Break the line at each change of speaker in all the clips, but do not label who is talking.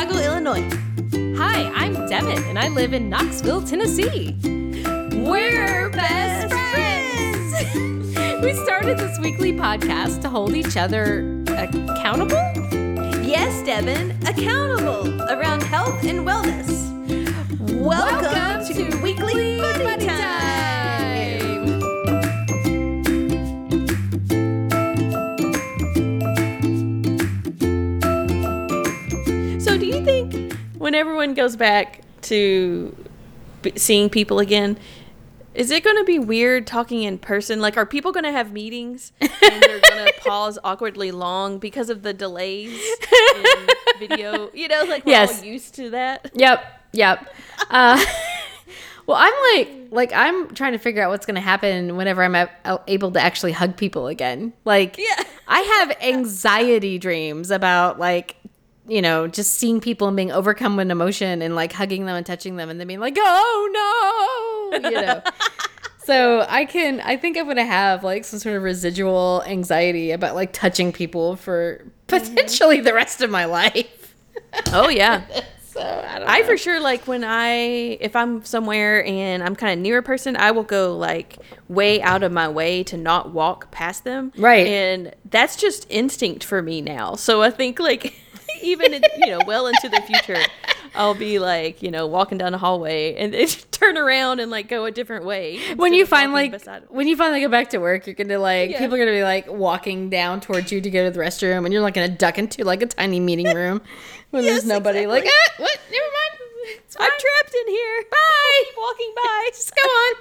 Chicago, Illinois.
Hi, I'm Devin, and I live in Knoxville, Tennessee.
We're best friends.
we started this weekly podcast to hold each other accountable.
Yes, Devin, accountable around health and wellness. Welcome,
Welcome
to,
to
Weekly Buddy,
Buddy
Time.
When everyone goes back to b- seeing people again, is it going to be weird talking in person? Like, are people going to have meetings and they're going to pause awkwardly long because of the delays in video? You know, like we're
Yes.
all used to that.
Yep, yep. Uh, well, I'm like, like I'm trying to figure out what's going to happen whenever I'm a- able to actually hug people again. Like,
Yeah.
I have anxiety dreams about like, you know, just seeing people and being overcome with emotion and like hugging them and touching them and then being like, oh no, you know. so I can, I think I'm gonna have like some sort of residual anxiety about like touching people for mm-hmm. potentially the rest of my life.
Oh, yeah.
so I don't.
I for sure like when I if I'm somewhere and I'm kind of near a person, I will go like way out of my way to not walk past them.
Right.
And that's just instinct for me now. So I think like even you know well into the future, I'll be like you know walking down the hallway and then turn around and like go a different way.
when you finally when you finally go back to work, you're gonna like
Yeah.
people are gonna be like walking down towards you to go to the restroom, and you're like gonna duck into like a tiny meeting room when
Yes,
there's nobody. Like, ah, what? Never mind.
I'm trapped in here.
Bye.
Keep walking by.
Just go on.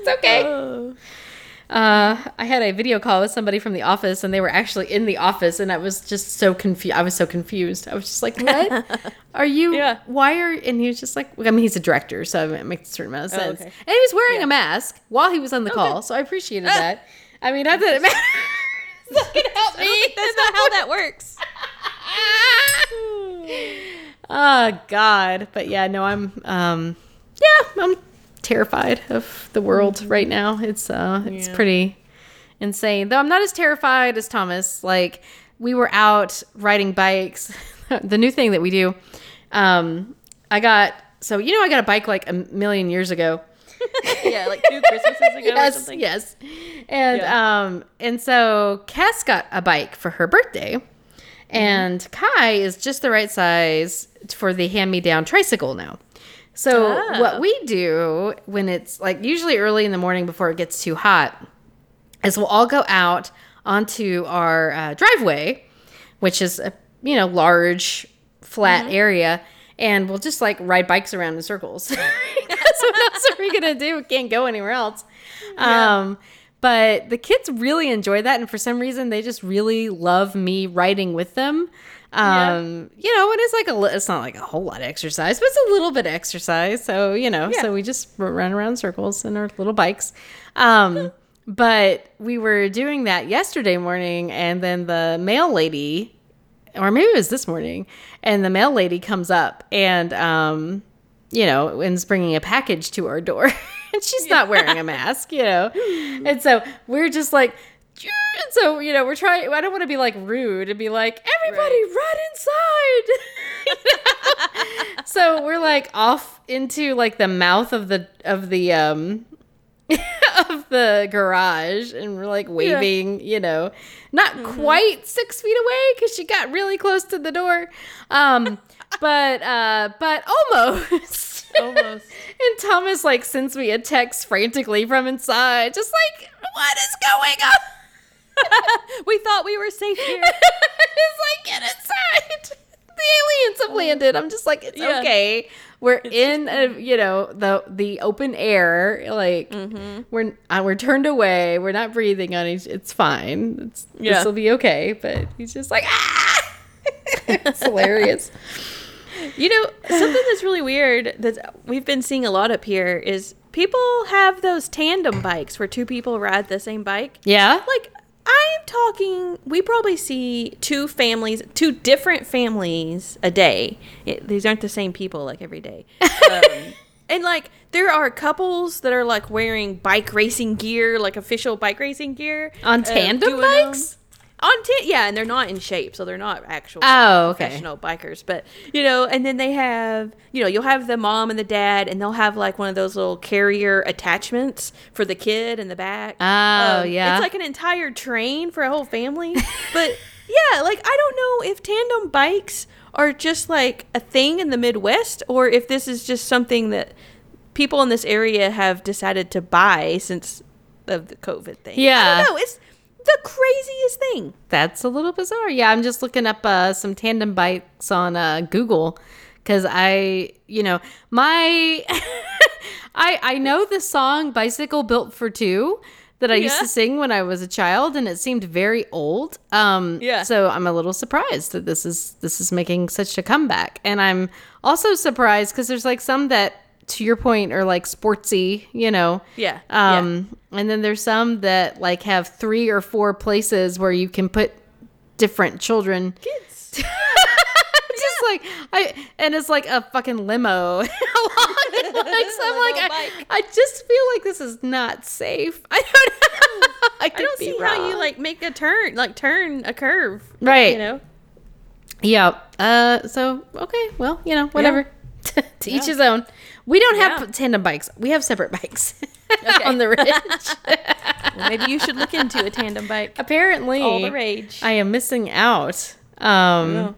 It's okay.
Oh.
Uh, I had a video call with somebody from the office, and they were actually in the office, and I was just so confused. I was so confused. I was just like, "What are you?
Yeah.
Why are?" And he was just like, "I mean, he's a director, so it makes a certain amount of
Oh,
sense."
okay.
And he was wearing
Yeah.
a mask while he was on the call, so I appreciated that. I mean, not that it matters. That can help me.
That's not how that works.
oh God! But yeah, no, I'm um, yeah, I'm terrified of the world right now. It's uh, it's
Yeah.
pretty insane. Though I'm not as terrified as Thomas. Like we were out riding bikes. the new thing that we do. Um, I got so you know I got a bike like a million years ago.
yeah, like two Christmases ago or
yes,
something.
yes. And
Yeah.
um and so Cass got a bike for her birthday. And Kai is just the right size for the hand-me-down tricycle now. So
Ah.
what we do when it's like usually early in the morning before it gets too hot is we'll all go out onto our uh, driveway, which is a you know large flat area, and we'll just like ride bikes around in circles. Because what else are we gonna do? We can't go anywhere else. Um, but the kids really enjoy that, and for some reason, they just really love me riding with them. Um, you know, it is like a it's not like a whole lot of exercise, but it's a little bit of exercise. So you know, so we just run around circles in our little bikes. Um, but we were doing that yesterday morning, and then the mail lady, or maybe it was this morning, and the mail lady comes up and um, you know, and is bringing a package to our door, and she's not wearing a mask, you know, and so we're just like. And so you know we're trying. I don't want to be like rude and be like everybody run inside. so we're like off into like the mouth of the of the um of the garage and we're like waving, you know, not quite six feet away because she got really close to the door. Um, but uh, but almost.
Almost.
and Thomas like sends me a text frantically from inside, just like, what is going on?
we thought we were safe here.
it's like get inside. The aliens have landed. I'm just like, it's
Yeah.
okay. We're in, a, you know, the the open air. Like
Mm-hmm.
we're uh, we're turned away. We're not breathing on each. It's fine. It's,
Yeah.
This will be okay. But he's just like, ah. it's hilarious.
You know, something that's really weird that we've been seeing a lot up here is people have those tandem bikes where two people ride the same bike.
Yeah.
Like, I'm talking, we probably see two families, two different families a day. It, these aren't the same people like every day. Um, and like, there are couples that are like wearing bike racing gear, like official bike racing gear
On
uh,
tandem
doing them. On t- yeah, and they're not in shape, so they're not actual
Oh, okay.
professional bikers. But you know, and then they have you know you'll have the mom and the dad, and they'll have like one of those little carrier attachments for the kid in the back.
Oh,
Um,
yeah.
it's like an entire train for a whole family. but yeah, like I don't know if tandem bikes are just like a thing in the Midwest, or if this is just something that people in this area have decided to buy since of the COVID thing. I
Yeah.
don't know. It's the craziest thing.
That's a little bizarre. Yeah, I'm just looking up uh, some tandem bikes on uh, Google because I, you know, my, I I know the song "Bicycle Built for Two that I used to sing when I was a child, and it seemed very old. Um,
Yeah.
So I'm a little surprised that this is this is making such a comeback, and I'm also surprised because there's like some that, to your point, are like sportsy, you know.
Yeah, yeah.
Um, and then there's some that like have three or four places where you can put different children.
Kids.
Just like I, and it's like a fucking limo. along the legs. I'm like, I. I just feel like this is not safe. I don't know. I,
I don't see how you like make a turn, like turn a curve.
Right.
You know.
Yeah. Uh. So okay. Well, you know, whatever. to each
Yeah.
his own. We don't have
Yeah.
tandem bikes. We have separate bikes
Okay.
on the ridge.
Well, maybe you should look into a tandem bike.
Apparently,
All the rage.
I am missing out. Um.
Yeah.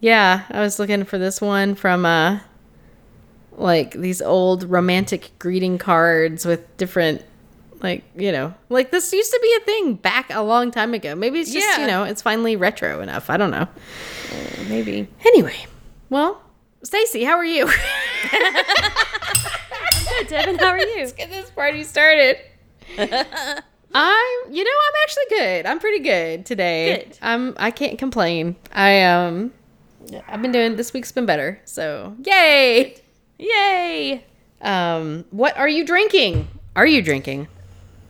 Yeah, I was looking for this one from uh like these old romantic greeting cards with different like, you know, like this used to be a thing back a long time ago. Maybe it's just, you know, it's finally retro enough. I don't know.
maybe.
Anyway, well, Stacy, how are you?
Good, Devin. How are you?
Let's get this party started. I'm, you know, I'm actually good. I'm pretty good today.
Good.
I'm. I can't complain. I um, I've been doing. This week's been better. So yay.
Yay!
Um, what are you drinking? Are you drinking?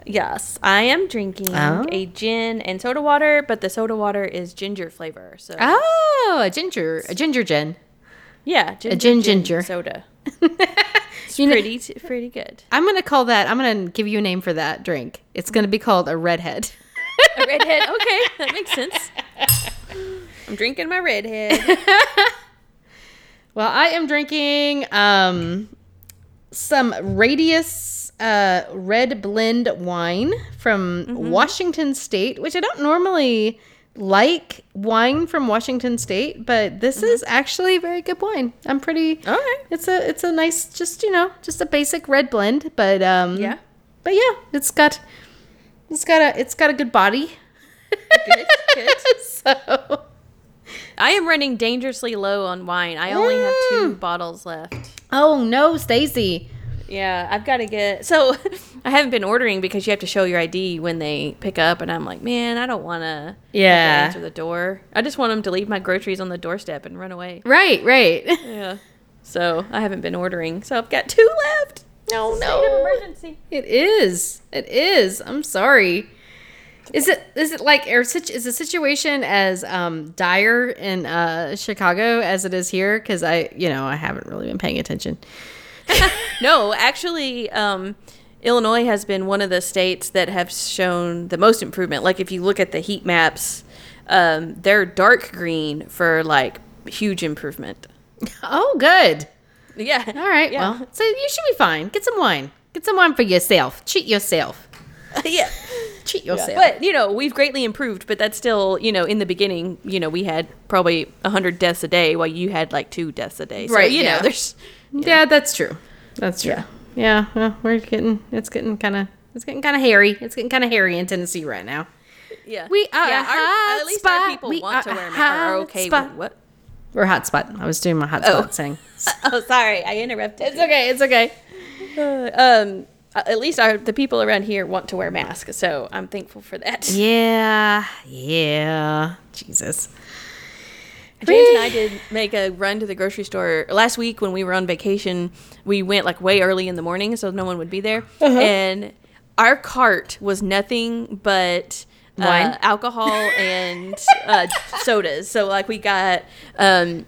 Yes, I am drinking
Oh.
a gin and soda water, but the soda water is ginger flavor. So
Oh, a ginger, a ginger gin.
Yeah, ginger,
gin ginger.
soda. It's
You know-
pretty, pretty good.
I'm gonna call that. I'm gonna give you a name for that drink. It's gonna be called a redhead.
A redhead. Okay, that makes sense. I'm drinking my redhead.
Well, I am drinking um some Radius uh red blend wine from Washington State, which I don't normally like wine from Washington State, but this is actually very good wine. I'm pretty
All right.
It's a it's a nice just, you know, just a basic red blend, but um
Yeah.
But yeah, it's got it's got a it's got a good body.
Good, good.
so
I am running dangerously low on wine. I only have two bottles left.
Oh no, Stacy.
Yeah, I've got to get. So I haven't been ordering because you have to show your ID when they pick up, and I'm like, man, I don't want to.
Yeah.
Answer the door. I just want them to leave my groceries on the doorstep and run away.
Right, right.
Yeah. So I haven't been ordering. So I've got two left.
No, no.
emergency.
It is. It is. I'm sorry. Is it is it like or is the situation as um dire in uh Chicago as it is here cuz I you know I haven't really been paying attention.
No, actually, um, Illinois has been one of the states that have shown the most improvement. Like if you look at the heat maps, um, they're dark green for like huge improvement.
Oh, good.
Yeah.
All right.
Yeah.
Well, so you should be fine. Get some wine. Get some wine for yourself. Cheat yourself.
yeah.
Cheat yourself.
But you know, we've greatly improved. But that's still, you know, in the beginning, you know, we had probably hundred deaths a day, while you had like two deaths a day. So,
Right,
You
yeah.
know, there's
yeah, that's true. That's true.
Yeah.
Yeah. well, we're getting it's getting kind of it's getting kind of hairy. It's getting kind of hairy in Tennessee right now.
yeah.
We are
yeah,
a
our- at least
spot.
our people
We
want to wear masks. Are okay
spot.
with what?
We're hotspot. I was doing my hotspot
Oh.
thing.
Oh, sorry, I interrupted.
It's okay. It's okay.
um uh, at least our the people around here want to wear masks so i'm thankful for that
Yeah. Yeah. Jesus.
James and i did make a run to the grocery store. Last week when we were on vacation we went like way early in the morning so no one would be there. And our cart was nothing but uh, alcohol and uh, sodas. So like we got um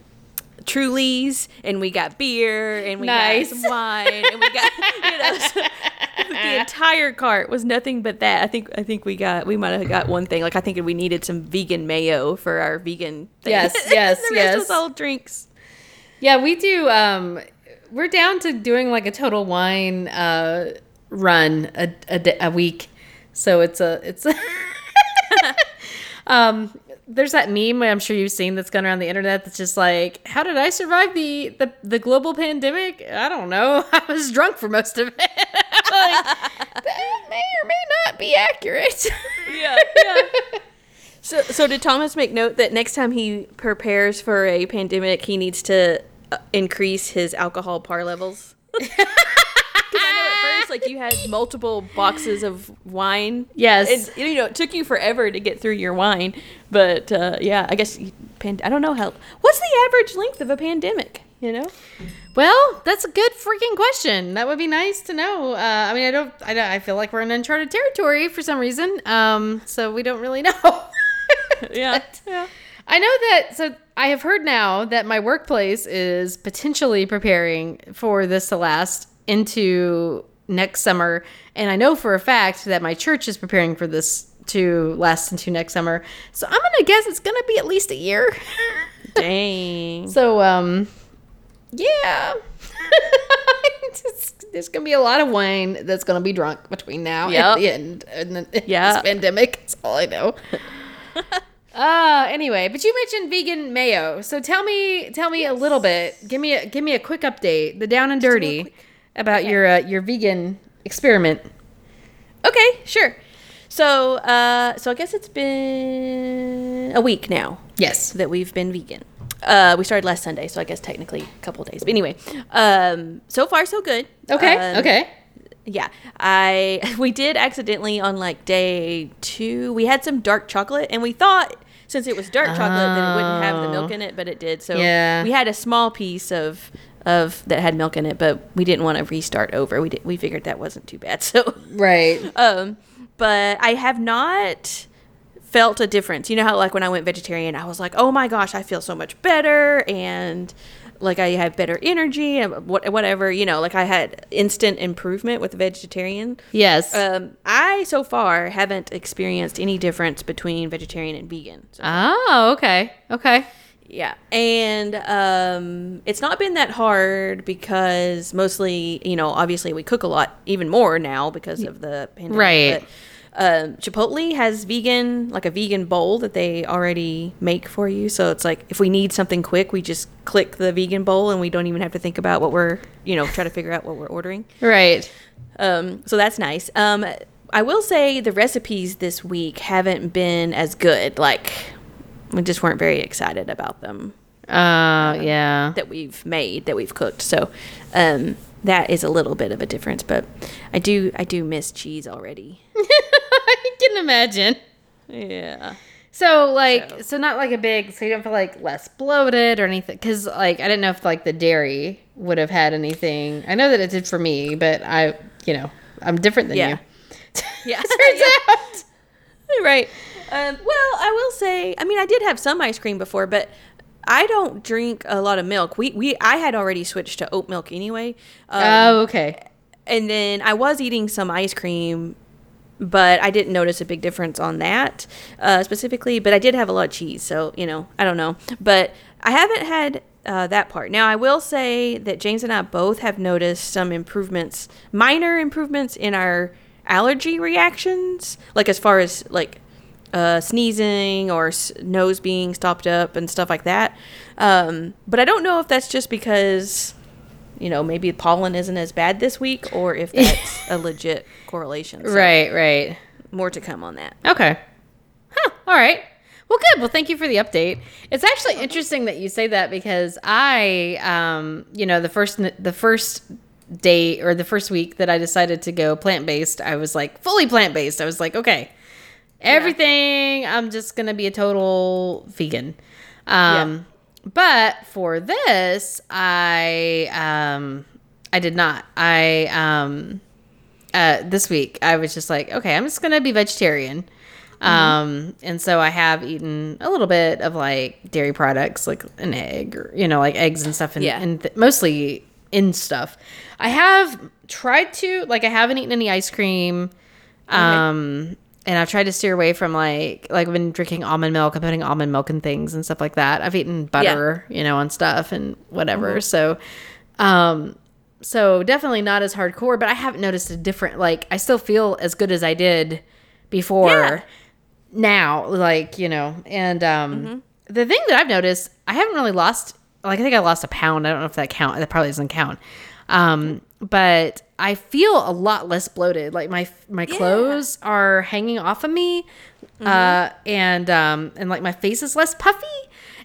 Trulies and we got beer and we
Nice.
got some wine and we got you know so the entire cart was nothing but that. I think I think we got we might have got one thing. Like I think we needed some vegan mayo for our vegan. Thing.
Yes, yes,
the rest
yes.
was all drinks.
Yeah, we do. Um, we're down to doing like a total wine uh, run a a week. So it's a it's. A um, there's that meme I'm sure you've seen that's gone around the internet that's just like, how did I survive the the, the global pandemic? I don't know. I was drunk for most of it. like, that may or may not be accurate.
Yeah, yeah. So, so did Thomas make note that next time he prepares for a pandemic, he needs to uh, increase his alcohol par levels? I know at first, like you had multiple boxes of wine.
Yes.
and, you know it took you forever to get through your wine, but uh, yeah, I guess you- pand- I don't know how. What's the average length of a pandemic? You know,
Well, that's a good freaking question. That would be nice to know. Uh, I mean, I don't, I don't, I feel like we're in uncharted territory for some reason. Um, so we don't really know.
yeah, yeah.
I know that. So I have heard now that my workplace is potentially preparing for this to last into next summer, and I know for a fact that my church is preparing for this to last into next summer. So I'm gonna guess it's gonna be at least a year.
Dang.
So, um, yeah. There's gonna be a lot of wine that's gonna be drunk between now
Yep.
and the end and the
Yeah.
this pandemic. That's all I know. uh anyway, but you mentioned vegan mayo. So tell me tell me a little bit. Give me a give me a quick update, the down and dirty about your uh, your vegan experiment.
Okay, sure. So, uh, so I guess it's been a week now
Yes.
that we've been vegan. Uh, we started last Sunday, so I guess technically a couple of days. But anyway, um, so far so good.
Okay.
Um,
okay.
Yeah, I we did accidentally on like day two. We had some dark chocolate, and we thought since it was dark chocolate that it wouldn't have the milk in it, but it did. So
Yeah.
we had a small piece of of that had milk in it, but we didn't want to restart over. We did, we figured that wasn't too bad. So
Right.
um, but I have not felt a difference. You know how like when I went vegetarian, I was like, oh my gosh, I feel so much better and like I have better energy and what whatever. You know, like I had instant improvement with vegetarian.
Yes.
Um, I so far haven't experienced any difference between vegetarian and vegan. So,
oh, okay. Okay.
Yeah, and um, it's not been that hard because mostly, you know, obviously we cook a lot, even more now because of the pandemic.
Right.
But, um, Chipotle has vegan, like a vegan bowl that they already make for you. So it's like if we need something quick, we just click the vegan bowl and we don't even have to think about what we're, you know, try to figure out what we're ordering.
Right.
Um, so that's nice. Um, I will say the recipes this week haven't been as good. Like, we just weren't very excited about them
Uh, yeah.
that we've made, that we've cooked. So, um, that is a little bit of a difference. But I do, I do miss cheese already.
I can imagine.
Yeah.
So like,
So-
so. not like a big, so you don't feel like less bloated or anything. Because like, I didn't know if like the dairy would have had anything. I know that it did for me, but I, you know, I'm different than
Yeah.
you.
Yeah.
Turns out.
right. Um, well, I will say, I mean, I did have some ice cream before, but I don't drink a lot of milk. We, we, I had already switched to oat milk anyway. Um,
Oh, okay.
and then I was eating some ice cream, but I didn't notice a big difference on that uh, specifically. But I did have a lot of cheese, so you know, I don't know. But I haven't had uh, that part. Now, I will say that James and I both have noticed some improvements, minor improvements in our allergy reactions, like as far as like uh, sneezing or s- nose being stopped up and stuff like that. Um, but I don't know if that's just because you know, maybe pollen isn't as bad this week, or if that's a legit correlation. So
Right, right.
More to come on that.
Okay. Huh. All right. Well, good. Well, thank you for the update. It's actually interesting that you say that because I, um, you know, the first the first day or the first week that I decided to go plant based, I was like fully plant based. I was like, okay, everything. I'm just gonna be a total vegan. Um, but for this, I um, I did not. I um, uh, this week I was just like, okay, I'm just gonna be vegetarian. Um, and so I have eaten a little bit of like dairy products, like an egg or, you know, like eggs and stuff and,
Yeah.
and th- mostly in stuff. I have tried to like I haven't eaten any ice cream. Um and I've tried to steer away from like like I've been drinking almond milk. I'm putting almond milk in things and stuff like that. I've eaten butter, you know, on stuff and whatever. So um so definitely not as hardcore, but I haven't noticed a different like I still feel as good as I did before
Yeah.
now, like, you know. And um the thing that I've noticed, I haven't really lost like I think I lost a pound. I don't know if that count. That probably doesn't count. Um, but I feel a lot less bloated. Like my my clothes are hanging off of me, uh, and um, and like my face is less puffy,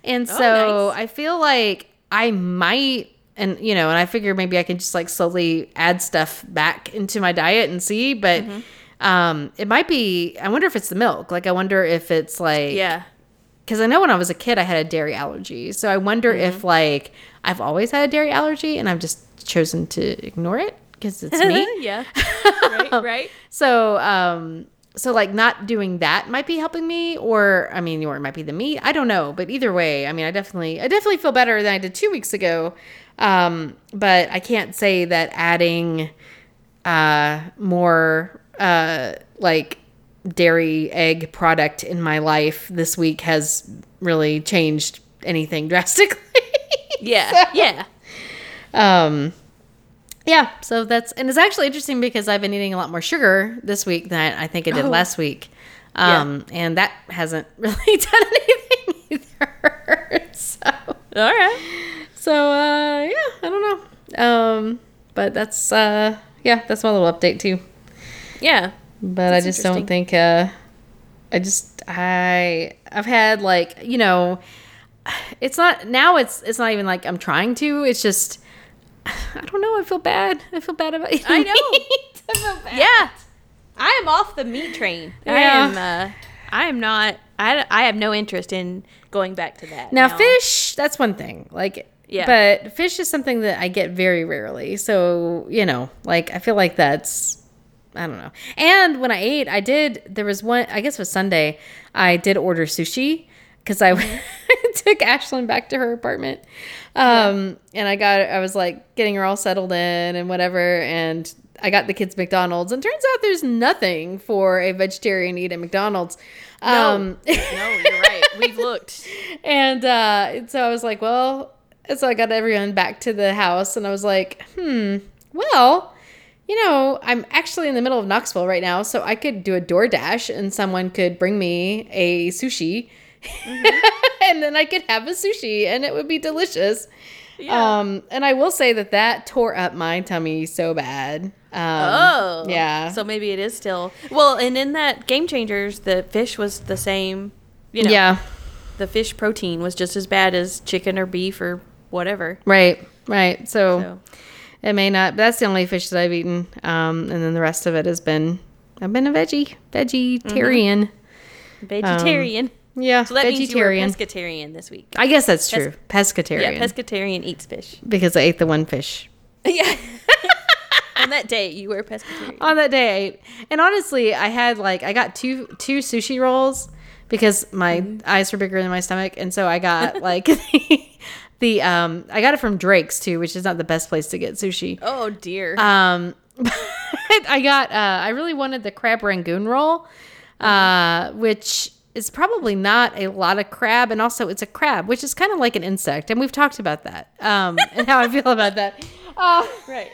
and so
nice.
I feel like I might. And you know, and I figure maybe I can just like slowly add stuff back into my diet and see, but um, it might be. I wonder if it's the milk. Like, I wonder if it's like
Yeah.
because I know when I was a kid I had a dairy allergy. So I wonder
Mm-hmm.
if like I've always had a dairy allergy and I'm just chosen to ignore it because it's me.
yeah. right. Right.
so um so like not doing that might be helping me or I mean or it might be the meat. I don't know, but either way, I mean I definitely I definitely feel better than I did 2 weeks ago. Um but I can't say that adding uh more uh like dairy egg product in my life this week has really changed anything drastically.
Yeah. Yeah.
um yeah, so that's and it's actually interesting because I've been eating a lot more sugar this week than I think I did
Oh.
last week. Um and that hasn't really done anything either. so
All right.
so uh yeah, I don't know. Um but that's uh yeah, that's my little update too.
Yeah.
but
That's
I just don't think uh I just I I've had like you know it's not now it's it's not even like I'm trying to it's just I don't know I feel bad I feel bad about eating
I know.
meat. I feel bad.
Yeah. I am off the meat train. I am. Uh, I am not. I, I have no interest in going back to that.
Now fish that's one thing like
Yeah.
but fish is something that I get very rarely so you know like I feel like that's I don't know. And when I ate, I did. There was one. I guess it was Sunday. I did order sushi because I took Ashlyn back to her apartment, um, and I got. I was like getting her all settled in and whatever, and I got the kids McDonald's. And turns out there's nothing for a vegetarian to eat at McDonald's. Um,
no, you're right. We've looked.
and uh, and so I was like, well, so I got everyone back to the house, and I was like, hmm, well, you know, I'm actually in the middle of Knoxville right now, so I could do a DoorDash, and someone could bring me a sushi, and then I could have a sushi, and it would be delicious.
Yeah.
Um, and I will say that that tore up my tummy so bad. Um,
oh.
yeah.
So maybe it is still well. And in that Game Changers, the fish was the same. You know,
yeah,
the fish protein was just as bad as chicken or beef or whatever.
right, right.
So
It may not. But that's the only fish that I've eaten. Um, and then the rest of it has been I've been a veggie, vegetarian.
vegetarian.
Yeah,
so that means you were
vegetarian.
pescatarian this week.
I guess that's true. Pescatarian.
Yeah, pescatarian eats fish.
because I ate the one fish
yeah. On that day, you were pescatarian.
on that day. I ate. And honestly, I had like I got two two sushi rolls because my
Mm-hmm.
eyes were bigger than my stomach, and so I got like the, the um I got it from Drake's too, which is not the best place to get sushi.
Oh dear.
Um, I got. Uh, I really wanted the crab rangoon roll, uh, which is probably not a lot of crab, and also it's a crab, which is kind of like an insect, and we've talked about that. Um, and how I feel about that. Uh,
right.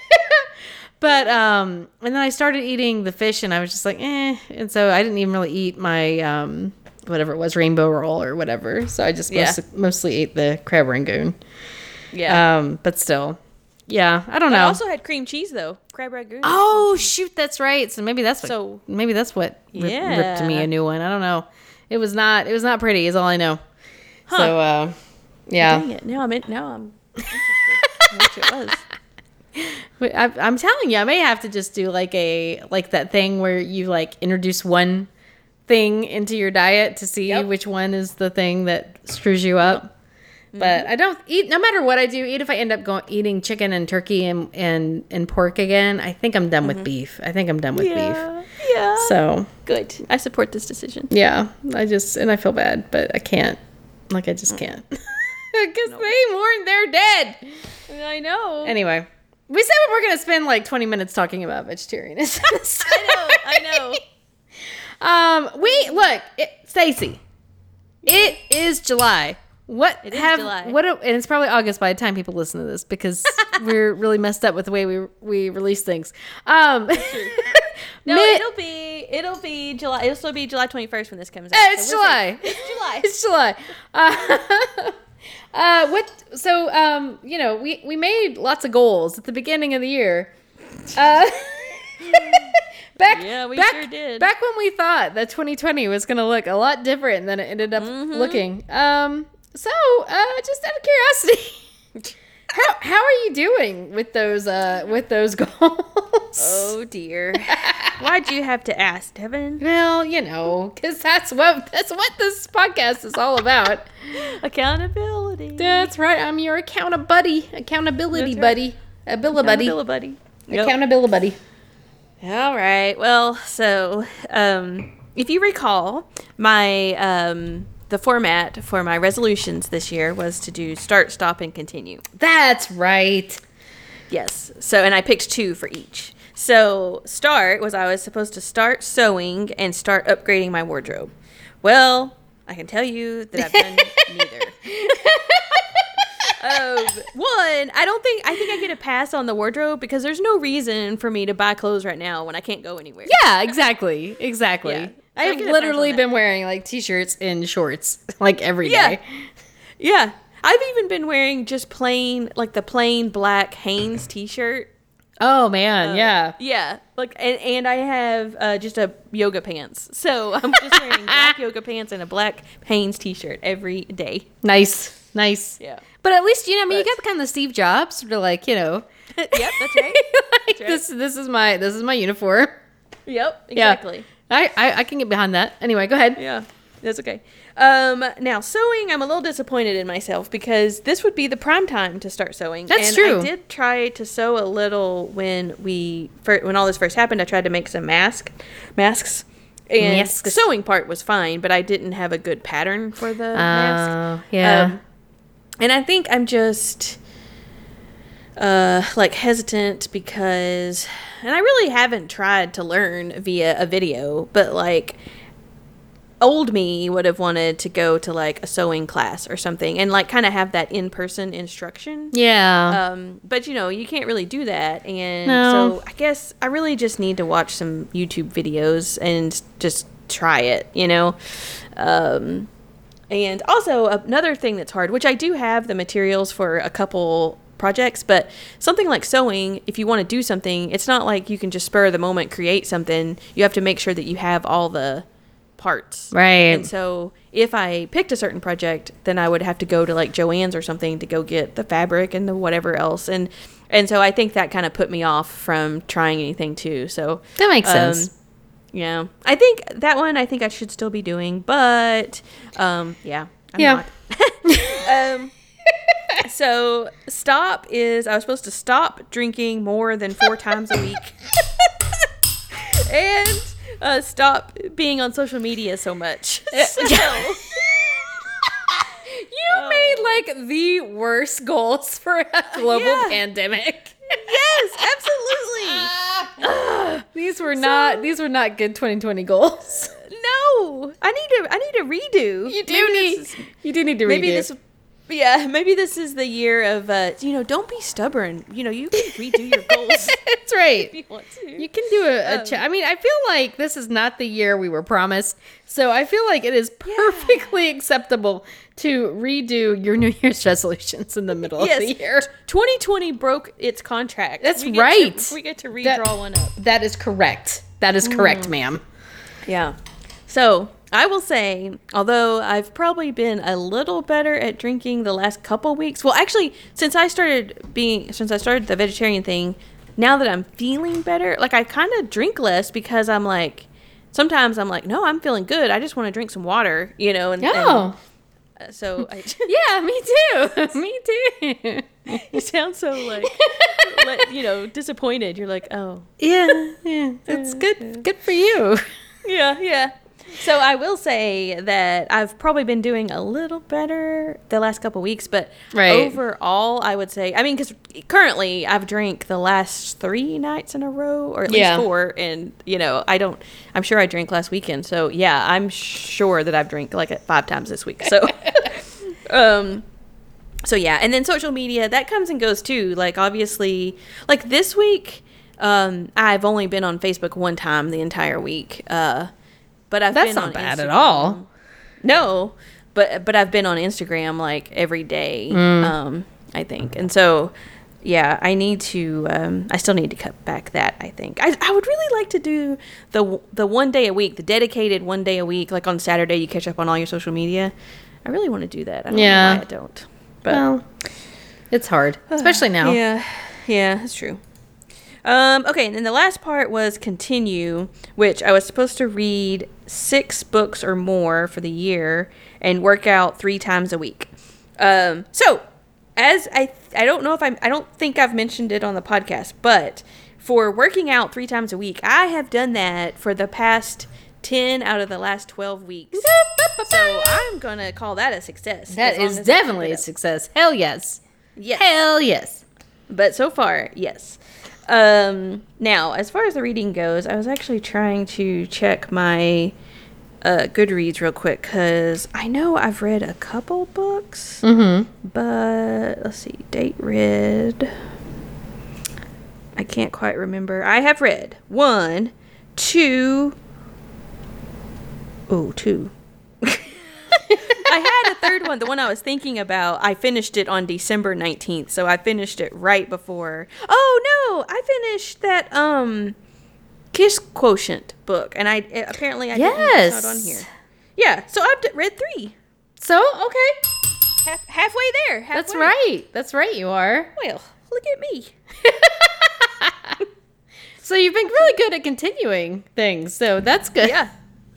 but um, and then I started eating the fish, and I was just like, eh, and so I didn't even really eat my um. Whatever it was, rainbow roll or whatever. So I just
Yeah.
mostly, mostly ate the crab rangoon.
Yeah.
Um, but still, yeah, I don't know.
I also had cream cheese though. Crab ragoon.
Oh shoot, that's right. So maybe that's what.
So-
maybe that's what rip, ripped me a new one. I don't know. It was not. It was not pretty. Is all I know. So uh, yeah.
Dang it. Now I'm in, now I'm which it was.
I, I'm telling you, I may have to just do like a like that thing where you like introduce one thing into your diet to see
Yep.
which one is the thing that screws you up. But I don't eat. No matter what I do, eat if I end up going eating chicken and turkey and and and pork again. I think I'm done with beef. I think I'm done with beef.
Yeah.
So
Good. I support this decision.
Yeah, I just and I feel bad, but I can't. Like I
Mm.
just can't. Because they mourn their dead.
I know.
Anyway, we said we we're gonna spend like 20 minutes talking about vegetarianism.
I know, I know.
Um, we look, Stacy. It is July. What
It
have
July.
what? And it's probably August by the time people listen to this because we're really messed up with the way we we release things. Um,
No,
mid-
it'll be it'll be July. It'll still be July twenty first when this comes out.
It's
So.
July.
It's July.
it's July. Uh, uh, what? So, um, you know, we we made lots of goals at the beginning of the year. Uh, back,
Yeah, we
back,
sure did.
Back when we thought that 2020 was going to look a lot different than it ended up
Mm-hmm.
looking. Um, so, uh, just out of curiosity, how how are you doing with those uh with those goals?
Oh dear. Why'd you have to ask, Devin?
Well, you know, because that's what that's what this podcast is all about.
Accountability.
That's right. I'm your account buddy, accountability
right.
buddy, a billa buddy,
Accountability. Yep.
accountability buddy.
All right. Well, so um, if you recall, my um, the format for my resolutions this year was to do start, stop, and continue.
That's right.
Yes. So, and I picked two for each. So, start was I was supposed to start sewing and start upgrading my wardrobe. Well, I can tell you that I've done neither. Um, one, I don't think I think I get a pass on the wardrobe because there's no reason for me to buy clothes right now when I can't go anywhere.
Yeah, exactly, exactly.
Yeah.
I've literally been wearing like t-shirts and shorts like every day.
Yeah. Yeah. I've even been wearing just plain, like the plain black Hanes t-shirt.
Oh man, yeah.
Yeah, like and, and I have uh, just a yoga pants. So I'm just wearing black yoga pants and a black Hanes t-shirt every day.
Nice, nice.
Yeah.
But at least you know, I mean, you got the kind of Steve Jobs, sort of like you know,
yep, that's right.
like
right.
this. This is my this is my uniform.
Yep,
Yeah. I, I I can get behind that. Anyway, go ahead.
Yeah, that's okay. Um, now sewing, I'm a little disappointed in myself because this would be the prime time to start sewing.
That's
and
true.
I did try to sew a little when we when all this first happened. I tried to make some mask masks, and
Masks.
the sewing part was fine, but I didn't have a good pattern for the mask.
Oh, yeah.
Um, and I think I'm just uh like hesitant because and I really haven't tried to learn via a video, but like old me would have wanted to go to like a sewing class or something and like kind of have that in-person instruction.
yeah.
Um, but you know, you can't really do that. And
No.
so I guess I really just need to watch some YouTube videos and just try it, you know? Um, and also another thing that's hard, which I do have the materials for a couple projects, but something like sewing, if you want to do something, it's not like you can just spur the moment create something. You have to make sure that you have all the parts.
Right.
And so if I picked a certain project, then I would have to go to like Joann's or something to go get the fabric and the whatever else. And and so I think that kind of put me off from trying anything too. So
that makes
um,
sense.
yeah. I think that one I think I should still be doing, but um yeah. I'm
Yeah.
not. um so stop is I was supposed to stop drinking more than four times a week. and uh, stop being on social media so much. So,
You made like the worst goals for a global
Yeah.
pandemic.
yes, absolutely.
These were not these were not good 2020 goals.
No, I need to. I need to redo.
You do
Maybe
need
this is-
you do need to redo.
maybe
redo.
Yeah, maybe this is the year of. Uh, you know, don't be stubborn. You know, you can redo your goals
That's right.
if you want to.
You can do a, a
Um,
cha- I mean, I feel like this is not the year we were promised. So I feel like it is perfectly acceptable to redo your New Year's resolutions in the middle
yes,
of the year.
2020 broke its contract.
That's
We get to-
right.
we get to redraw
That-
one up.
That is correct. That is correct, ma'am.
Yeah. So I will say, although I've probably been a little better at drinking the last couple weeks. Well, actually, since I started being, since I started the vegetarian thing, now that I'm feeling better, like I kind of drink less because I'm like, sometimes I'm like, no, I'm feeling good. I just want to drink some water, you know. And,
Oh.
and, uh, so I,
Yeah, me too. me too.
you sound so like, let, you know, disappointed. You're like, oh,
yeah, yeah. it's good. Good for you.
yeah, yeah. So I will say that I've probably been doing a little better the last couple weeks, but
Right.
overall, I would say, I mean, because currently I've drank the last three nights in a row, or at least
Yeah.
four, and you know, I don't. I'm sure I drank last weekend, so yeah, I'm sure that I've drank like five times this week. So, um, so yeah, and then social media that comes and goes too. Like obviously, like this week, um, I've only been on Facebook one time the entire week. Uh, but I've
That's not bad at all.
No, but but I've been on Instagram like every day. Um, I think, and so yeah, I need to. Um, I still need to cut back that. I think I I would really like to do the the one day a week, the dedicated one day a week, like on Saturday you catch up on all your social media. I really want to do that. I don't
Yeah.
know why I don't. But
well, it's hard, especially now.
yeah, yeah, that's true. Um, okay, and then the last part was continue, which I was supposed to read six books or more for the year and work out three times a week. Um, so as I, I don't know if I'm, I don't think I've mentioned it on the podcast, but for working out three times a week, I have done that for the past ten out of the last twelve weeks. so I'm gonna call that a success.
That is
as I keep
definitely a success. Hell yes.
Yes.
Hell yes.
But so far, yes. Um, now, as far as the reading goes, I was actually trying to check my uh, Goodreads real quick because I know I've read a couple books,
Mm-hmm.
but let's see, date read. I can't quite remember. I have read one, two. Oh, two. I had a third one, the one I was thinking about. I finished it on December 19th, so I finished it right before. Oh no, I finished that um Kiss Quotient book and I apparently I didn't it's not on here. Yeah, so I've d- read 3.
So okay,
Half, halfway there. Halfway.
that's right. That's right. You are.
Well, look at me.
So you've been really good at continuing things. So that's good.
Yeah.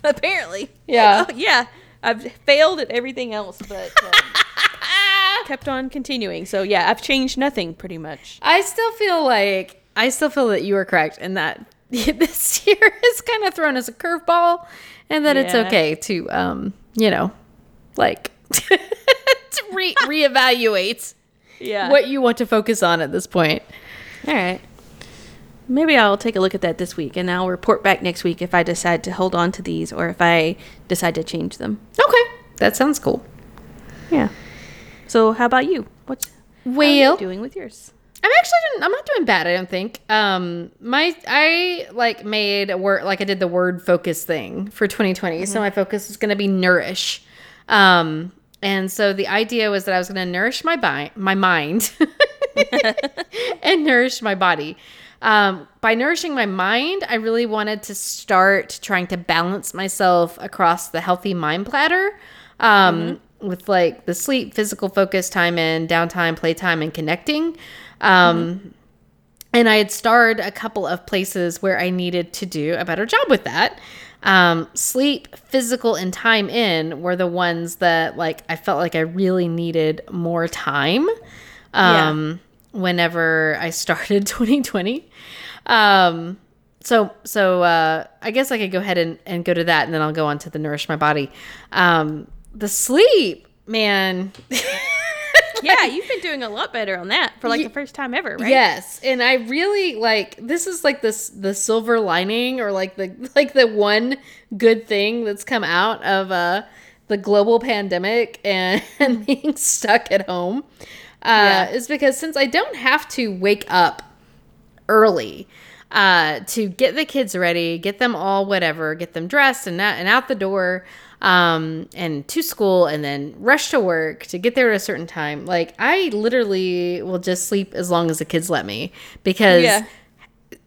Apparently.
Yeah.
Oh, yeah. I've failed at everything else, but um, kept on continuing. So yeah, I've changed nothing pretty much.
I still feel like I still feel that you were correct in that this year is kind of thrown as a curveball, and that it's okay to um you know like to re reevaluate
Yeah.
what you want to focus on at this point.
All right. Maybe I'll take a look at that this week and I'll report back next week if I decide to hold on to these or if I decide to change them.
Okay, that sounds cool.
Yeah. So, how about you? What's are you doing with yours?
I'm actually doing, I'm not doing bad. I don't think. Um, my I like made a word like I did the word focus thing for 2020. So my focus is going to be nourish. Um, and so the idea was that I was going to nourish my bi- my mind and nourish my body. Um, by nourishing my mind, I really wanted to start trying to balance myself across the healthy mind platter. Um, with like the sleep, physical focus, time in, downtime, playtime, and connecting. Um, And I had starred a couple of places where I needed to do a better job with that. Um, sleep, physical, and time in were the ones that like I felt like I really needed more time. Um, whenever I started 2020. Um, so so uh, I guess I could go ahead and, and go to that, and then I'll go on to the nourish my body. Um, the sleep, man.
Yeah, you've been doing a lot better on that for like the first time ever, right?
Yes, and I really like this is like this the silver lining or like the like the one good thing that's come out of uh the global pandemic and, and being stuck at home uh
Yeah.
is because since I don't have to wake up early uh, to get the kids ready, get them all whatever, get them dressed and out, and out the door um, and to school and then rush to work to get there at a certain time. Like I literally will just sleep as long as the kids let me because
Yeah.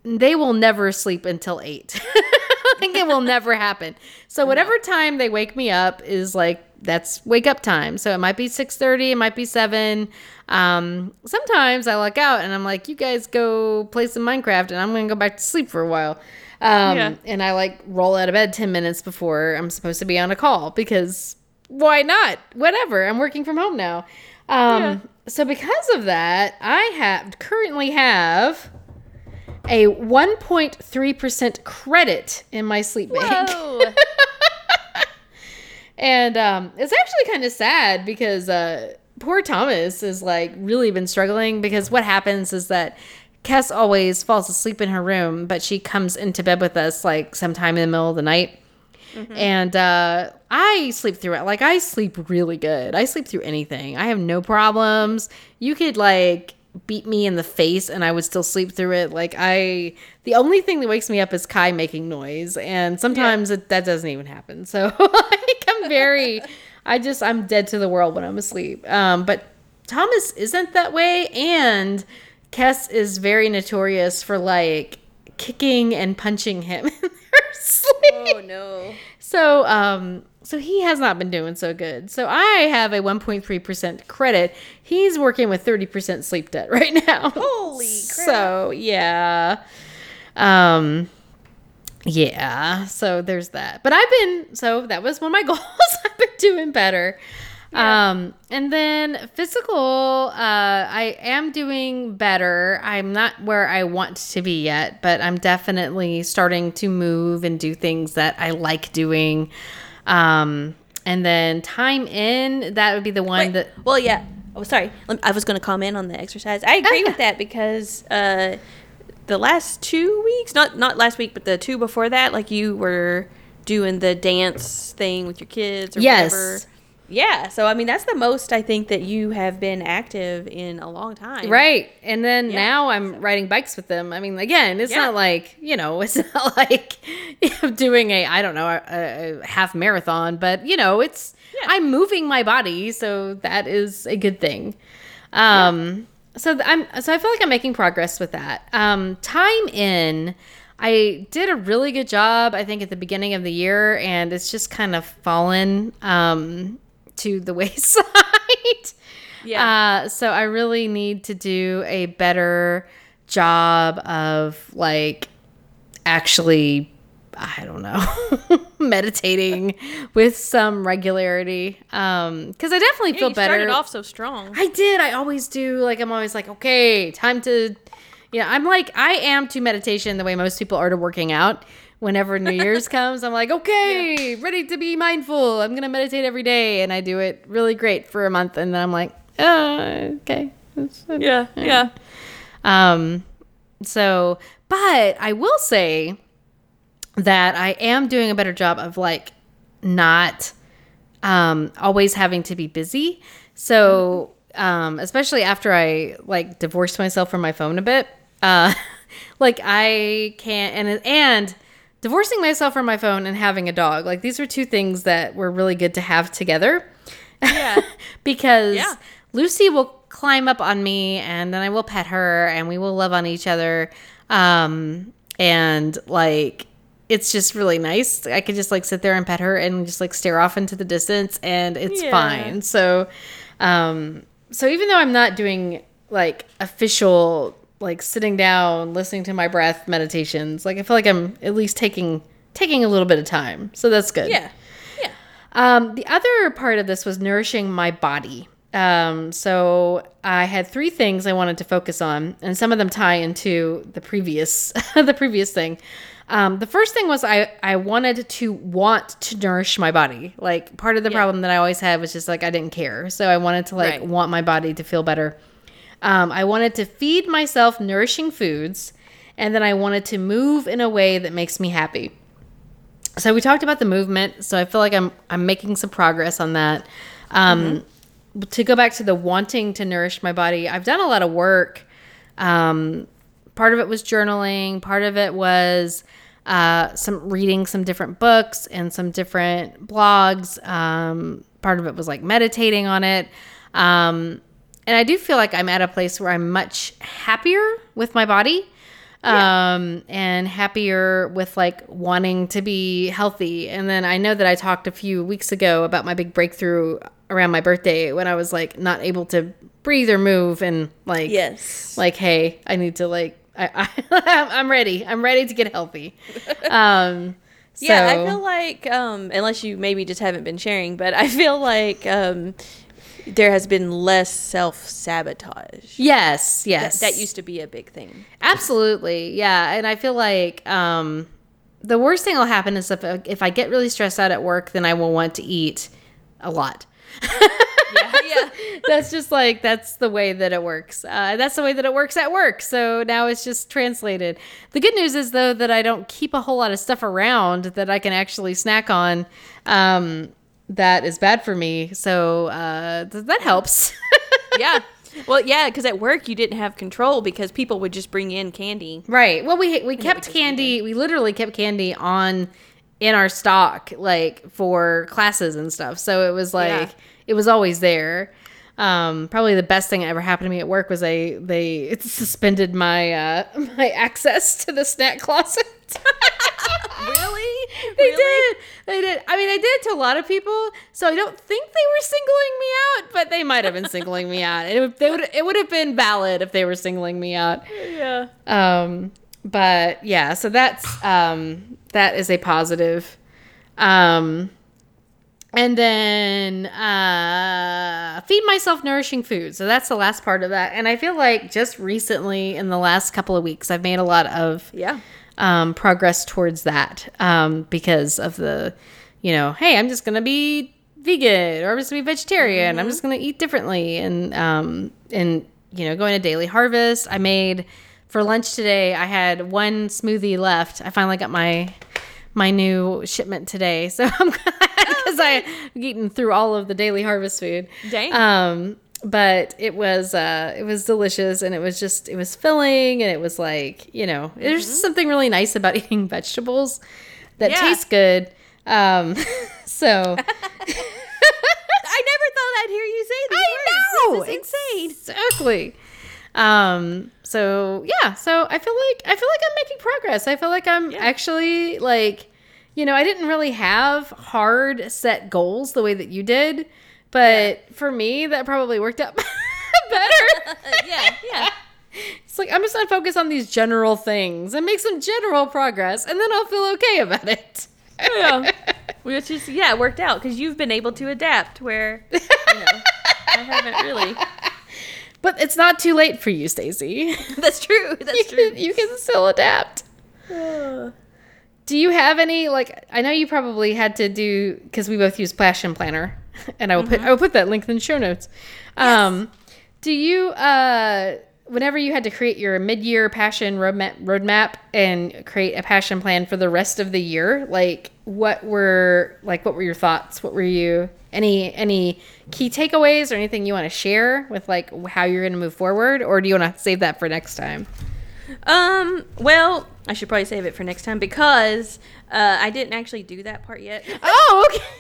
they will never sleep until eight. I think it will never happen. So whatever time they wake me up is like that's wake up time. So it might be six thirty, it might be seven. Um, sometimes I luck out and I'm like, you guys go play some Minecraft, and I'm gonna go back to sleep for a while. Um,
Yeah.
and I like roll out of bed ten minutes before I'm supposed to be on a call because why not? Whatever. I'm working from home now. Um,
Yeah.
so because of that, I have currently have a 1.3% credit in my sleep bank. And um, it's actually kind of sad because uh, poor Thomas is like really been struggling because what happens is that Kess always falls asleep in her room, but she comes into bed with us like sometime in the middle of the night. And uh, I sleep through it. Like I sleep really good. I sleep through anything. I have no problems. You could like beat me in the face and I would still sleep through it. Like I the only thing that wakes me up is Kai making noise and sometimes it, that doesn't even happen. So like I'm very I just I'm dead to the world when I'm asleep. Um but Thomas isn't that way and Kess is very notorious for like kicking and punching him in their sleep.
Oh no.
So, um, so he has not been doing so good. So I have a 1.3% credit. He's working with 30% sleep debt right now.
Holy crap.
So, yeah. Um, yeah. So there's that. But I've been, so that was one of my goals. I've been doing better. Um, and then physical, uh, I am doing better. I'm not where I want to be yet, but I'm definitely starting to move and do things that I like doing. Um, and then time in, that would be the one
Wait,
that,
well, yeah. Oh, sorry. I was going to comment on the exercise. I agree
yeah.
with that because uh, the last two weeks, not not last week, but the two before that, like you were doing the dance thing with your kids or
Yes.
whatever. Yeah. So I mean, that's the most I think that you have been active in a long time.
Right. And then
Yeah,
now I'm riding bikes with them. I mean, again, it's
Yeah.
not like, you know, it's not like doing a, I don't know, a, a half marathon, but, you know, it's,
Yeah.
I'm moving my body. So that is a good thing. Um, so I'm, so I feel like I'm making progress with that. Um, time in, I did a really good job, I think, at the beginning of the year, and it's just kind of fallen um, to the wayside.
Yeah.
Uh, so I really need to do a better job of like actually, I don't know, meditating with some regularity. Um, because I definitely
Yeah,
feel
you
better.
started off so strong.
I did. I always do. Like I'm always like, okay, time to. Yeah, I'm like I am to meditation the way most people are to working out. Whenever New Year's comes, I'm like, okay, ready to be mindful. I'm gonna meditate every day, and I do it really great for a month, and then I'm like, uh, okay.
Yeah. Yeah.
Um, so, but I will say that I am doing a better job of like not um, always having to be busy. So, um, especially after I like divorced myself from my phone a bit, uh, like I can't and and divorcing myself from my phone and having a dog like these are two things that were really good to have together.
Yeah.
because
Yeah.
Lucy will climb up on me and then I will pet her and we will love on each other. Um, and like, it's just really nice. I could just like sit there and pet her and just like stare off into the distance and it's
Yeah.
fine. So, um, so even though I'm not doing like official, like sitting down, listening to my breath meditations, like I feel like I'm at least taking, taking a little bit of time. So that's good.
Yeah. Yeah.
Um, the other part of this was nourishing my body. Um, so I had three things I wanted to focus on, and some of them tie into the previous the previous thing. Um, the first thing was I I wanted to want to nourish my body. Like part of the
Yeah.
problem that I always had was just like I didn't care, so I wanted to like
Right.
want my body to feel better. Um, I wanted to feed myself nourishing foods, and then I wanted to move in a way that makes me happy. So we talked about the movement so i feel like i'm i'm making some progress on that. Um to go back to the wanting to nourish my body i've done a lot of work. Um part of it was journaling part of it was uh some reading some different books and some different blogs. Um part of it was like meditating on it. Um and i do feel like i'm at a place where i'm much happier with my body um and happier with like wanting to be healthy. And then i know that i talked a few weeks ago about my big breakthrough around my birthday when i was like not able to breathe or move and like
Yes.
like hey i need to like i, I i'm ready. I'm ready to get healthy. Um so,
Yeah, I feel like um, unless you maybe just haven't been sharing, but I feel like um, there has been less self sabotage.
yes
That,
yes
that used to be a big thing.
Absolutely. Yeah. And I feel like um the worst thing will happen is if if I get really stressed out at work, then I will want to eat a lot.
Yeah, yeah.
that's just like that's the way that it works. Uh, that's the way that it works at work. So now it's just translated. The good news is though that I don't keep a whole lot of stuff around that I can actually snack on. Um, that is bad for me. So uh, th- that helps.
yeah. Well, yeah, because at work you didn't have control because people would just bring in candy.
Right. Well, we we kept candy. We literally kept candy on in our stock, like for classes and stuff. So it was like
Yeah.
it was always there. Um, probably the best thing that ever happened to me at work was they they suspended my uh, my access to the snack closet.
Really?
They did. They did. I mean, they did to a lot of people. So I don't think they were singling me out, but they might have been singling me out. It would, they would, it would have been valid if they were singling me out.
Yeah.
Um, but yeah, so that's um, that is a positive. Um, and then uh, feed myself nourishing food. So that's the last part of that. And I feel like just recently, in the last couple of weeks, I've made a lot of
Yeah.
Um, progress towards that um, because of the, you know, hey, I'm just gonna be vegan or I'm just gonna be vegetarian. I'm just gonna eat differently and um, and you know, going to Daily Harvest. I made for lunch today. I had one smoothie left. I finally got my my new shipment today, so I'm glad because I've eaten through all of the Daily Harvest food.
Dang.
Um, but it was uh, it was delicious, and it was just it was filling, and it was like you know, there's something really nice about eating vegetables that
Yeah.
taste good. Um, so
I never thought I'd hear you say these
I
words.
know
This insane.
exactly. Um, so yeah, so I feel like I feel like I'm making progress. I feel like I'm actually like, you know, I didn't really have hard set goals the way that you did, but for me that probably worked out better.
yeah, yeah.
It's like I'm just gonna focus on these general things and make some general progress, and then I'll feel okay about it.
yeah. Which is yeah, it worked out because you've been able to adapt where you know I haven't really.
But it's not too late for you, Stacey.
That's true. That's
You
true.
can, you can still adapt. Do you have any like? I know you probably had to do because we both use Passion Planner, and I will put I will put that link in the show notes. Um, do you uh, whenever you had to create your mid-year passion roadmap, roadmap and create a passion plan for the rest of the year, like what were like what were your thoughts? What were you any any key takeaways or anything you want to share with like how you're going to move forward, or do you want to save that for next time?
Um. Well, I should probably save it for next time because uh, I didn't actually do that part yet.
Oh, okay.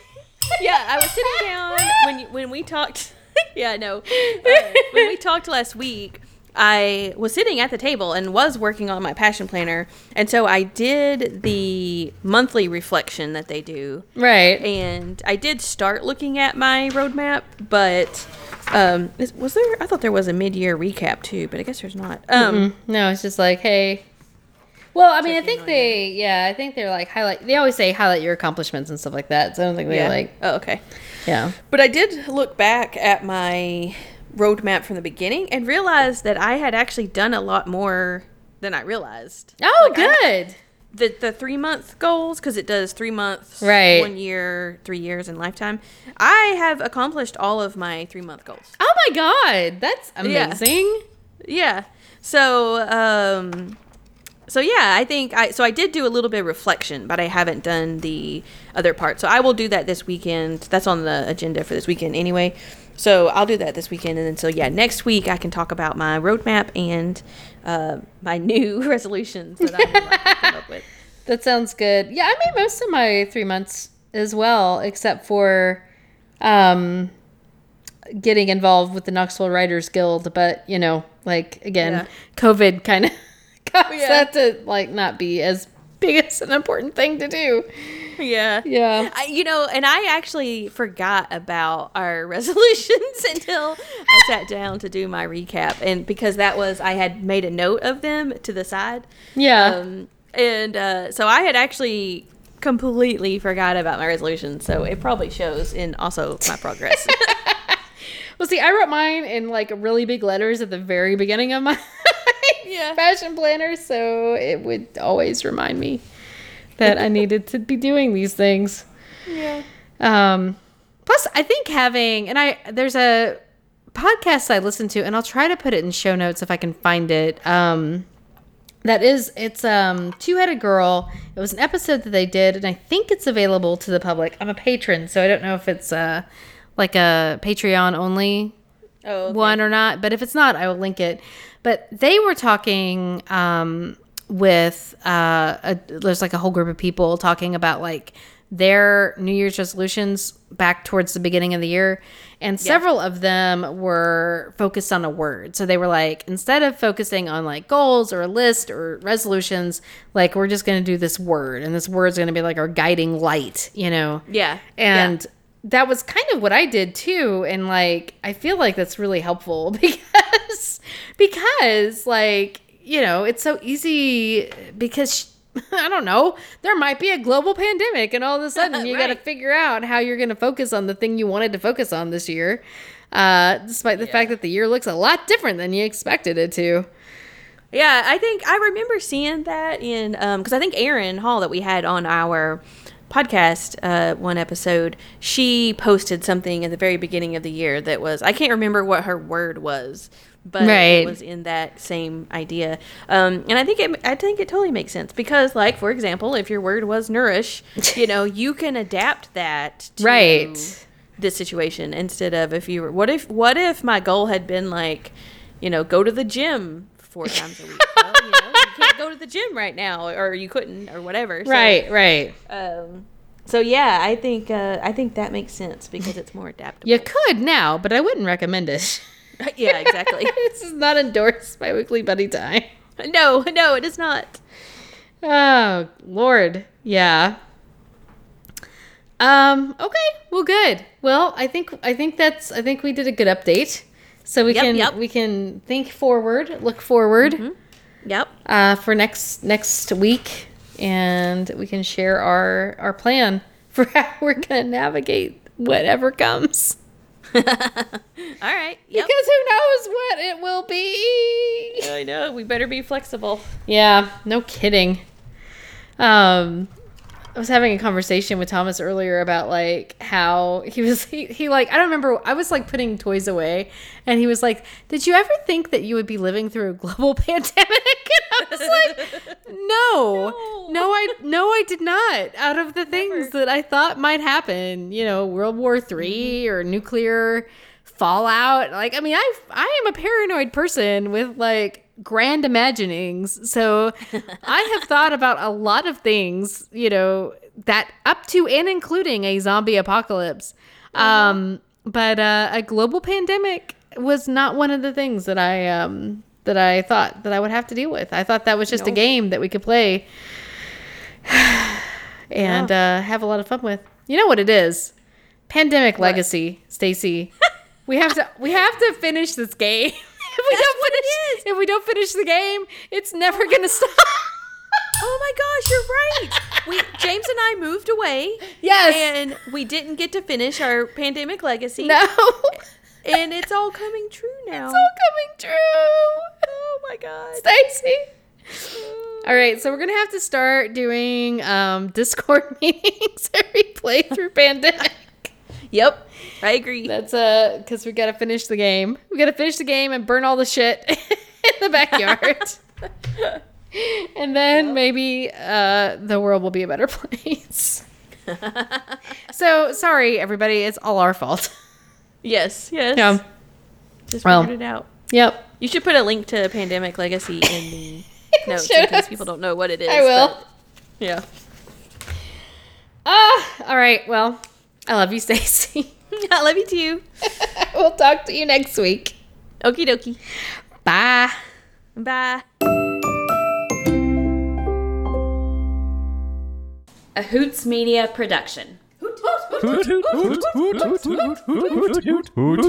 yeah, I was sitting down when when we talked. yeah, no. Uh, when we talked last week, I was sitting at the table and was working on my passion planner, and so I did the monthly reflection that they do,
Right.
and I did start looking at my roadmap, but um, is- was there? I thought there was a mid-year recap too, but I guess there's not. Um,
No, it's just like, hey. Well, I mean, I think they, yeah, I think they're like highlight. They always say highlight your accomplishments and stuff like that. So I don't think they
yeah.
like,
oh, okay.
yeah.
But I did look back at my roadmap from the beginning and realized that I had actually done a lot more than I realized.
Oh,
Like, I-
good.
the the three month goals because it does three months,
Right.
One year, three years, and lifetime. I have accomplished all of my three month goals.
oh my god, that's
Yeah.
amazing.
Yeah. So um so yeah, I think I so I did do a little bit of reflection, but I haven't done the other part. So I will do that this weekend. That's on the agenda for this weekend anyway. So I'll do that this weekend and then so yeah, next week I can talk about my roadmap and uh, my new resolutions that I would like come up with.
That sounds good. Yeah, I made most of my three months as well, except for um, getting involved with the Knoxville Writers Guild. But you know, like again,
Yeah.
COVID kind of
Yeah.
that to like not be as big as an important thing to do.
Yeah.
Yeah.
I, you know, and I actually forgot about our resolutions until I sat down to do my recap, and because that was I had made a note of them to the side,
Yeah.
um, and uh, so I had actually completely forgot about my resolutions. So it probably shows in also my progress.
Well, see, I wrote mine in like really big letters at the very beginning of my
Yeah.
passion planner, so it would always remind me that I needed to be doing these things.
Yeah.
Um, plus, I think having and I there's a podcast I listen to, and I'll try to put it in show notes if I can find it. Um, that is, it's um two headed girl. It was an episode that they did, and I think it's available to the public. I'm a patron, so I don't know if it's uh like a Patreon only
Oh, okay.
one or not. But if it's not, I will link it. But they were talking um, with uh, a, there's like a whole group of people talking about like their New Year's resolutions back towards the beginning of the year, and several of them were focused on a word. So they were like, instead of focusing on like goals or a list or resolutions, like we're just going to do this word, and this word's going to be like our guiding light, you know?
Yeah.
and that was kind of what I did too and like I feel like that's really helpful because because like you know it's so easy because I don't know there might be a global pandemic and all of a sudden you got to figure out how you're going to focus on the thing you wanted to focus on this year uh, despite the fact that the year looks a lot different than you expected it to.
Yeah, I think I remember seeing that in um because I think Aaron Hall that we had on our podcast uh one episode she posted something at the very beginning of the year that was I can't remember what her word was but
Right.
it was in that same idea um and I think it I think it totally makes sense because like for example if your word was nourish you know you can adapt that to
Right.
this situation instead of if you were what if what if my goal had been like you know go to the gym four times a week well, you, know, can't go to the gym right now or you couldn't or whatever So,
right right
um so yeah i think uh i think that makes sense because it's more adaptable
you could now but I wouldn't recommend it
yeah exactly
this is not endorsed by Weekly Buddy Time
no no it is not
Oh Lord, yeah. Um. Okay. Well, good. Well, I think I think that's I think we did a good update. So we
Yep,
can
yep.
we can think forward, look forward
yep
uh, for next next week, and we can share our our plan for how we're gonna navigate whatever comes.
all right yep
Because who knows what it will be.
i know we better be flexible
Yeah, no kidding. Um I was having a conversation with Thomas earlier about like how he was he, he like I don't remember I was like putting toys away and he was like, "Did you ever think that you would be living through a global pandemic?" And I was like, "No.
No.
No, I no I did not. Out of the things that I thought might happen, you know, World War 3 mm-hmm. or nuclear fallout. Like I mean, I I am a paranoid person with like grand imaginings. So I have thought about a lot of things, you know, that up to and including a zombie apocalypse. Um but uh, a global pandemic was not one of the things that I um that I thought that I would have to deal with. I thought that was just a game that we could play and uh, have a lot of fun with. You know what it is? Pandemic legacy, Stacy. we have to we have to finish this game. if we don't finish if we don't finish the game, it's never gonna stop.
oh my gosh you're right we james and i moved away
Yes.
and we didn't get to finish our pandemic legacy
no.
and it's all coming true now
It's all coming true.
oh my god
Stacy. All right, so we're gonna have to start doing um, Discord meetings every playthrough pandemic.
Yep, I agree.
That's uh, because we gotta finish the game. We gotta finish the game and burn all the shit in the backyard, and then maybe uh, the world will be a better place. so sorry, everybody. It's all our fault.
yes, yes.
Yeah.
Just
Well.
figured it out.
Yep.
You should put a link to Pandemic Legacy in the notes in case people don't know what it is.
I will.
yeah.
Ah. All right. Well, I love you, Stacy.
I love you too.
we'll talk to you next week.
Okie dokie.
Bye.
Bye.
A Hoots Media production.
Hoot, hoot, hoot, hoot, hoot, hoot, hoot, hoot, hoot, hoot, hoot.